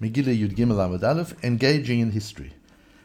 Megillah Yud Gimel Amud Aleph, engaging in history.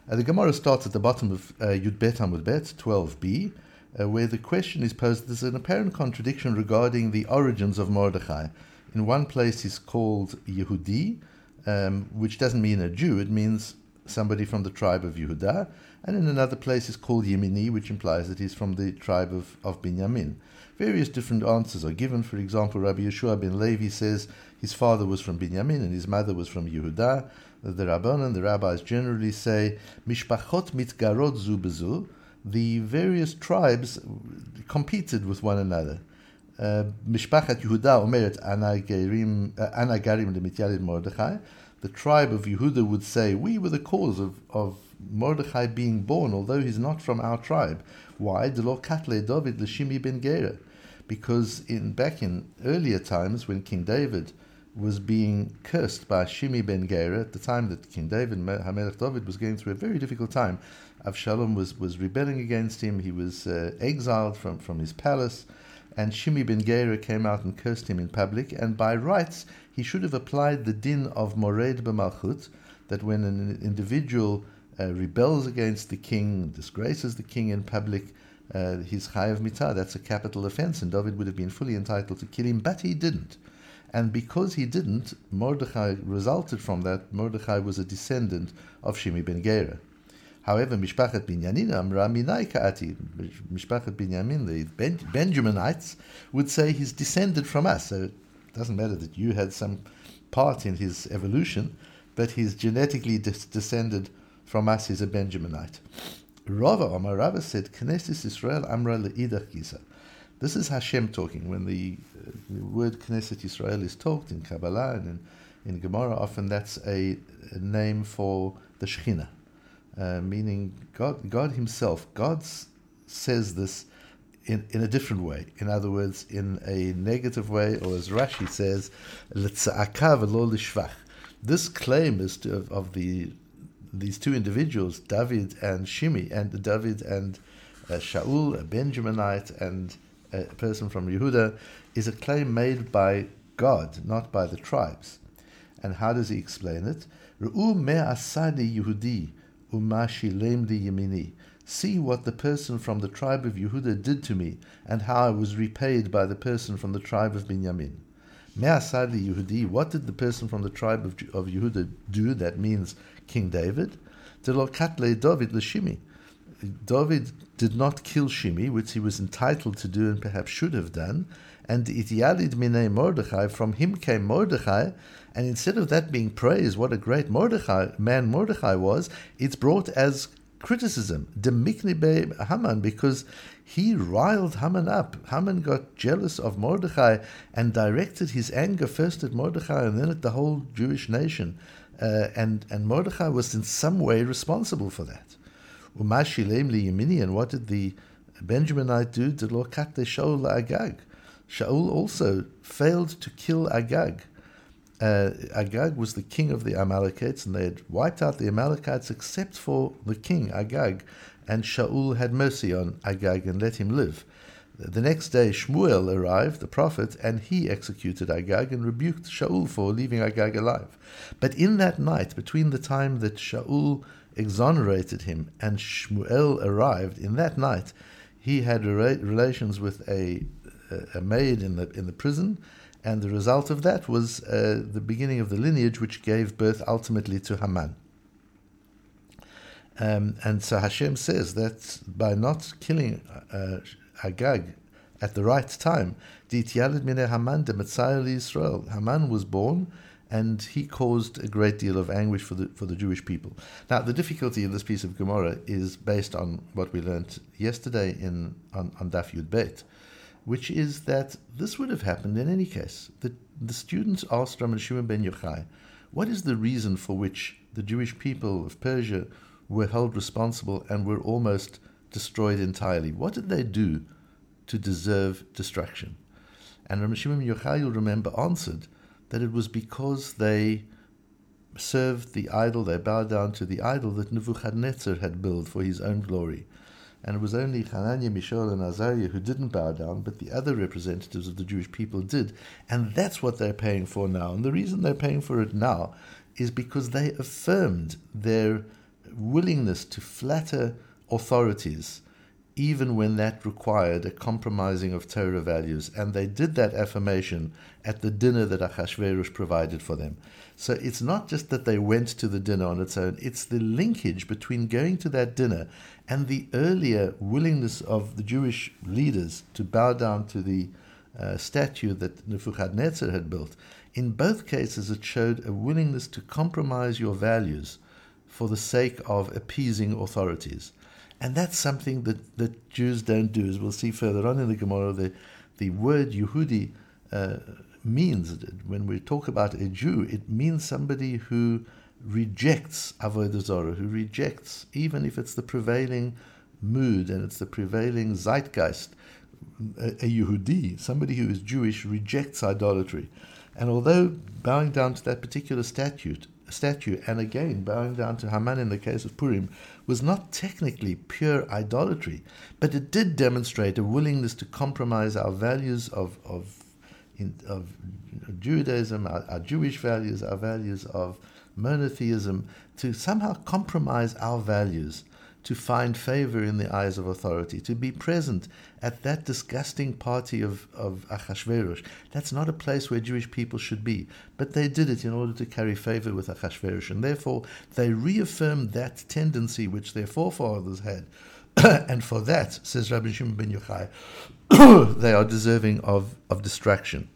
Uh, the Gemara starts at the bottom of uh, Yud Bet Amud Bet, 12b, uh, where the question is posed there's an apparent contradiction regarding the origins of Mordechai. In one place he's called Yehudi, um, which doesn't mean a Jew, it means somebody from the tribe of Yehuda, and in another place he's called Yemini, which implies that he's from the tribe of, of Binyamin. Various different answers are given. For example, Rabbi Yehoshua ben Levi says his father was from Binyamin and his mother was from Yehuda. The Rabbanon, the rabbis generally say, Mishpachot mitgarot zu bezu, the various tribes competed with one another. Uh, Mishpachat Yehuda omeret anagarim uh, anagarim lemityalid Mordechai. The tribe of Yehuda would say, we were the cause of, of Mordechai being born, although he's not from our tribe. Why? David l'shimi ben Gera. Because in back in earlier times, when King David was being cursed by Shimi ben Gera, at the time that King David, Hamelech David, was going through a very difficult time, Avshalom was, was rebelling against him. He was uh, exiled from, from his palace, and Shimi ben Gera came out and cursed him in public. And by rights, he should have applied the din of Mored b'malchut, that when an individual uh, rebels against the king, disgraces the king in public, uh, he's chayav mitah. That's a capital offense, and David would have been fully entitled to kill him, but he didn't. And because he didn't, Mordechai resulted from that. Mordechai was a descendant of Shimi ben Gera. However, Mishpachat Binyamin Amra Ka'ati, Mishpachat Binyamin, the ben- Benjaminites, would say he's descended from us. So it doesn't matter that you had some part in his evolution, but he's genetically descended from us is a Benjaminite. Rava Omar Rava said, Knesset Israel Amra Le'idach Gisa. This is Hashem talking. When the, uh, the, word Knesset Israel is talked in Kabbalah and in, in Gemara, often that's a, a name for the Shekhinah, uh, meaning God, God Himself. God says this in, in a different way. In other words, in a negative way, or as Rashi says, This claim is to, of, of the these two individuals, David and Shimi, and David and uh, Shaul, a Benjaminite, and a person from Yehuda, is a claim made by God, not by the tribes. And how does he explain it? Yehudi yemini. See what the person from the tribe of Yehuda did to me, and how I was repaid by the person from the tribe of Binyamin. Me'asadi Yehudi, what did the person from the tribe of, of Yehuda do? That means King David. Delokatle David l'shimi. David did not kill Shimi, which he was entitled to do and perhaps should have done. And Ityalid Mine Mordechai, from him came Mordechai, and instead of that being praised, what a great Mordechai man Mordechai was, it's brought as criticism, demiknibe Haman, because he riled Haman up. Haman got jealous of Mordechai and directed his anger first at Mordechai and then at the whole Jewish nation. Uh, and, and Mordechai was in some way responsible for that. Umashilem liyimini, and what did the Benjaminite do? Did lokat Shaul Agag. Shaul also failed to kill Agag. Uh, Agag was the king of the Amalekites, and they had wiped out the Amalekites except for the king, Agag, and Shaul had mercy on Agag and let him live. The next day, Shmuel arrived, the prophet, and he executed Agag and rebuked Shaul for leaving Agag alive. But in that night, between the time that Shaul exonerated him and Shmuel arrived, in that night, he had relations with a, a maid in the, in the prison, and the result of that was uh, the beginning of the lineage which gave birth ultimately to Haman. Um, and so Hashem says that by not killing uh, Agag at the right time. Haman was born and he caused a great deal of anguish for the for the Jewish people. Now, the difficulty in this piece of Gemara is based on what we learnt yesterday in on, on Daf Yud Bet, which is that this would have happened in any case. The, the students asked Raman Shimon ben Yochai, what is the reason for which the Jewish people of Persia were held responsible and were almost destroyed entirely? What did they do to deserve destruction. And Rav Shimon Yochai, you'll remember, answered that it was because they served the idol, they bowed down to the idol that Nebuchadnezzar had built for his own glory. And it was only Hananiah, Mishael, and Azariah who didn't bow down, but the other representatives of the Jewish people did. And that's what they're paying for now. And the reason they're paying for it now is because they affirmed their willingness to flatter authorities even when that required a compromising of Torah values. And they did that affirmation at the dinner that Achashverosh provided for them. So it's not just that they went to the dinner on its own, it's the linkage between going to that dinner and the earlier willingness of the Jewish leaders to bow down to the uh, statue that Nebuchadnezzar had built. In both cases, it showed a willingness to compromise your values for the sake of appeasing authorities. And that's something that, that Jews don't do. As we'll see further on in the Gemara, the, the word Yehudi uh, means, when we talk about a Jew, it means somebody who rejects Avodah Zarah, who rejects, even if it's the prevailing mood and it's the prevailing zeitgeist, a, a Yehudi, somebody who is Jewish, rejects idolatry. And although bowing down to that particular statute, statue, and again bowing down to Haman in the case of Purim, was not technically pure idolatry, but it did demonstrate a willingness to compromise our values of, of, in, of Judaism, our, our Jewish values, our values of monotheism, to somehow compromise our values to find favor in the eyes of authority, to be present at that disgusting party of, of Achashverosh. That's not a place where Jewish people should be. But they did it in order to carry favor with Achashverosh, and therefore they reaffirmed that tendency which their forefathers had. and for that, says Rabbi Shimon ben Yochai, they are deserving of, of distraction.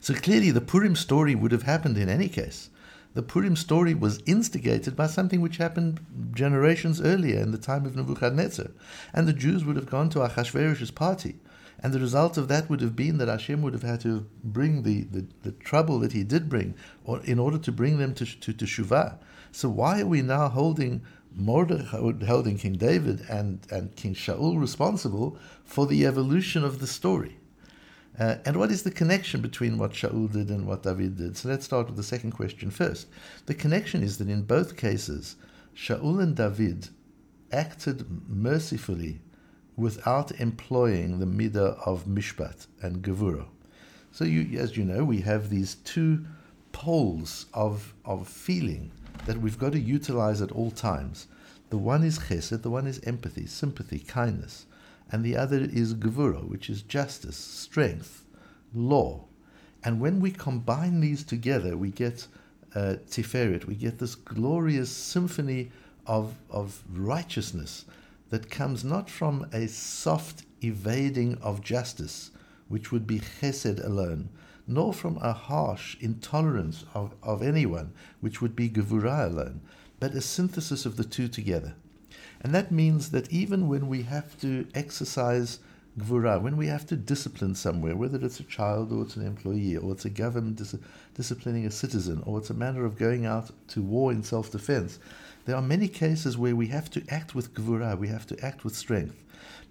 So clearly, the Purim story would have happened in any case the Purim story was instigated by something which happened generations earlier in the time of Nebuchadnezzar. And the Jews would have gone to Achashverosh's party. And the result of that would have been that Hashem would have had to bring the, the, the trouble that he did bring or in order to bring them to, to, to Shuvah. So why are we now holding Mordechai, holding King David and, and King Shaul responsible for the evolution of the story? Uh, and what is the connection between what Shaul did and what David did? So let's start with the second question first. The connection is that in both cases, Shaul and David acted mercifully without employing the midah of mishpat and gevura. So, you, as you know, we have these two poles of, of feeling that we've got to utilize at all times. The one is chesed, the one is empathy, sympathy, kindness and the other is gevura, which is justice, strength, law. And when we combine these together, we get uh, Tiferet, we get this glorious symphony of, of righteousness that comes not from a soft evading of justice, which would be chesed alone, nor from a harsh intolerance of, of anyone, which would be gevura alone, but a synthesis of the two together. And that means that even when we have to exercise gvura, when we have to discipline somewhere, whether it's a child or it's an employee or it's a government dis- disciplining a citizen or it's a matter of going out to war in self defense, there are many cases where we have to act with gvura, we have to act with strength.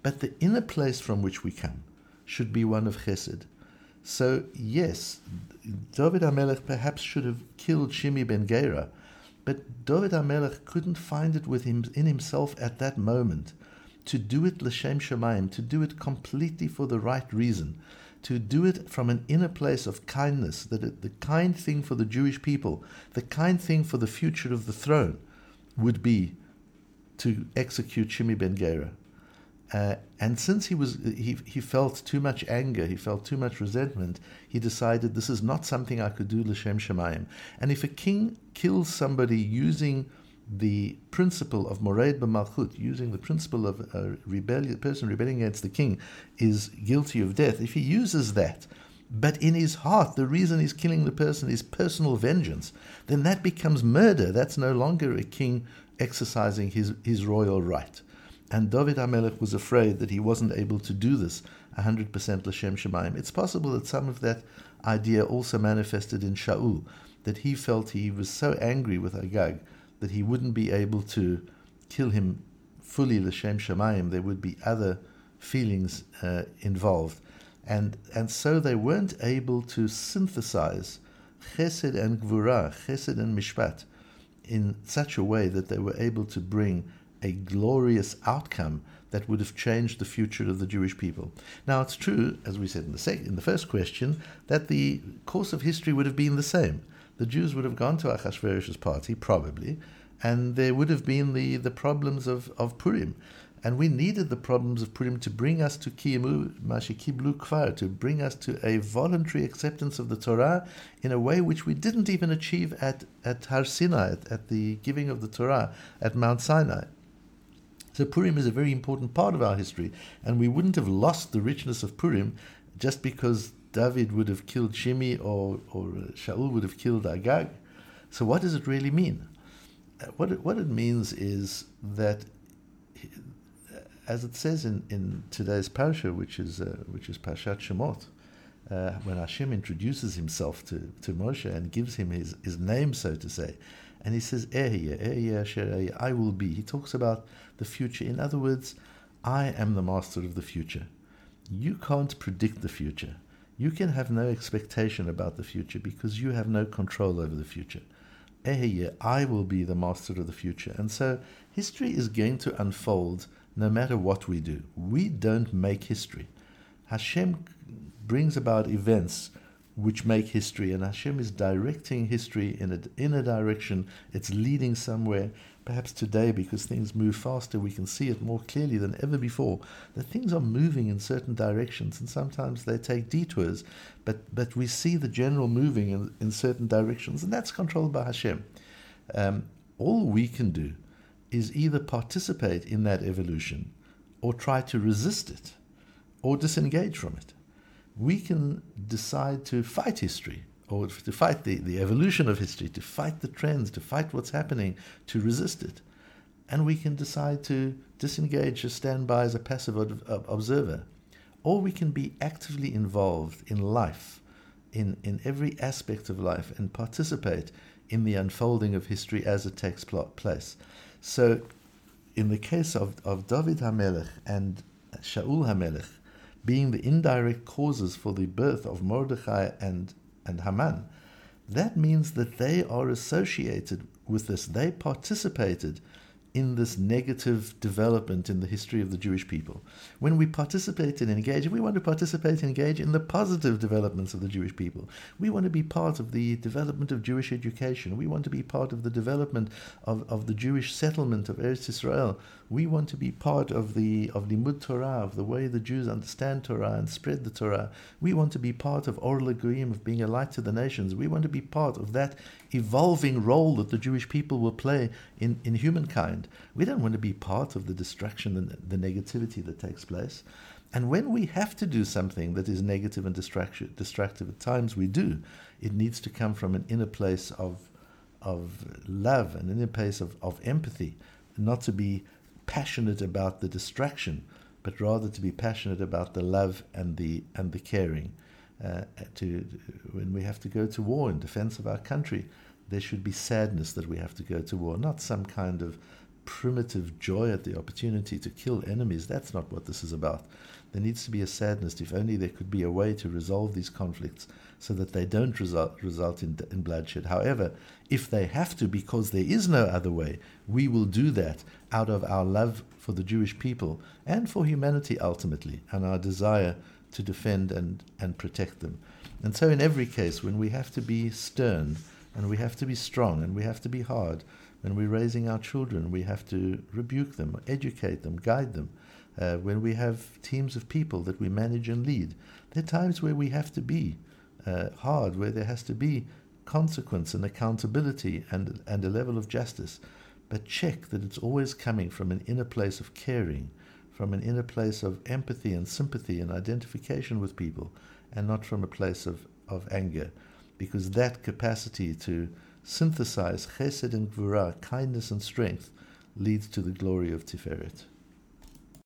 But the inner place from which we come should be one of chesed. So, yes, David HaMelech perhaps should have killed Shimi ben Gera but David HaMelech couldn't find it with him in himself at that moment to do it l'shem shemaim, to do it completely for the right reason, to do it from an inner place of kindness, that it, the kind thing for the Jewish people, the kind thing for the future of the throne, would be to execute Shimi ben Gera. Uh, and since he was he, he felt too much anger, he felt too much resentment, he decided this is not something I could do l'shem shemayim. And if a king kills somebody using the principle of mored b'malchut, using the principle of a rebellion, person rebelling against the king is guilty of death, if he uses that, but in his heart the reason he's killing the person is personal vengeance, then that becomes murder. That's no longer a king exercising his, his royal right. And David HaMelech was afraid that he wasn't able to do this 100% L'Shem Shemaim. It's possible that some of that idea also manifested in Shaul, that he felt he was so angry with Agag that he wouldn't be able to kill him fully L'Shem Shemaim. There would be other feelings uh, involved. And, and so they weren't able to synthesize chesed and gvura, chesed and mishpat, in such a way that they were able to bring a glorious outcome that would have changed the future of the Jewish people. Now, it's true, as we said in the, sec- in the first question, that the course of history would have been the same. the Jews would have gone to Achashverosh's party, probably, and there would have been the, the problems of, of Purim. And we needed the problems of Purim to bring us to Kiyimu Mashikiblu Kfar, to bring us to a voluntary acceptance of the Torah in a way which we didn't even achieve at, at Har Sinai, at, at the giving of the Torah at Mount Sinai. So Purim is a very important part of our history, and we wouldn't have lost the richness of Purim just because David would have killed Shimi or, or Shaul would have killed Agag. So what does it really mean? Uh, what it, what it means is that as it says in, in today's parasha, which is uh, which is Parshat Shemot, uh, when Hashem introduces himself to, to Moshe and gives him his, his name, so to say, and he says, Ehyeh, Ehyeh, I will be. He talks about the future. In other words, I am the master of the future. You can't predict the future. You can have no expectation about the future because you have no control over the future. Eh, I will be the master of the future. And so history is going to unfold no matter what we do. We don't make history. Hashem brings about events which make history, and Hashem is directing history in a, in a direction, it's leading somewhere. Perhaps today, because things move faster, we can see it more clearly than ever before. That things are moving in certain directions, and sometimes they take detours, but, but we see the general moving in, in certain directions, and that's controlled by Hashem. Um, all we can do is either participate in that evolution or try to resist it or disengage from it. We can decide to fight history or to fight the, the evolution of history, to fight the trends, to fight what's happening, to resist it. And we can decide to disengage, to stand by as a passive observer. Or we can be actively involved in life, in, in every aspect of life, and participate in the unfolding of history as it takes place. So, in the case of, of David HaMelech and Shaul HaMelech being the indirect causes for the birth of Mordechai and, and Haman, that means that they are associated with this. They participated in this negative development in the history of the Jewish people. When we participate and engage, we want to participate and engage in the positive developments of the Jewish people. We want to be part of the development of Jewish education. We want to be part of the development of, of the Jewish settlement of Eretz Israel. We want to be part of the of Limud Torah, of the way the Jews understand Torah and spread the Torah. We want to be part of Or LaGoyim, of being a light to the nations. We want to be part of that evolving role that the Jewish people will play in, in humankind. We don't want to be part of the distraction and the negativity that takes place. And when we have to do something that is negative and destructive, at times we do, it needs to come from an inner place of, of love, and an inner place of, of empathy, not to be passionate about the distraction, but rather to be passionate about the love and the, and the caring. Uh, to, when we have to go to war in defense of our country, there should be sadness that we have to go to war, not some kind of primitive joy at the opportunity to kill enemies. That's not what this is about. There needs to be a sadness. If only there could be a way to resolve these conflicts so that they don't result, result in, in bloodshed. However, if they have to, because there is no other way, we will do that out of our love for the Jewish people and for humanity ultimately, and our desire to defend and, and protect them. And so, in every case, when we have to be stern, and we have to be strong, and we have to be hard, when we're raising our children, we have to rebuke them, educate them, guide them. Uh, when we have teams of people that we manage and lead, there are times where we have to be uh, hard, where there has to be consequence and accountability and, and a level of justice. But check that it's always coming from an inner place of caring, from an inner place of empathy and sympathy and identification with people, and not from a place of, of anger. Because that capacity to synthesize chesed and gvura, kindness and strength, leads to the glory of Tiferet.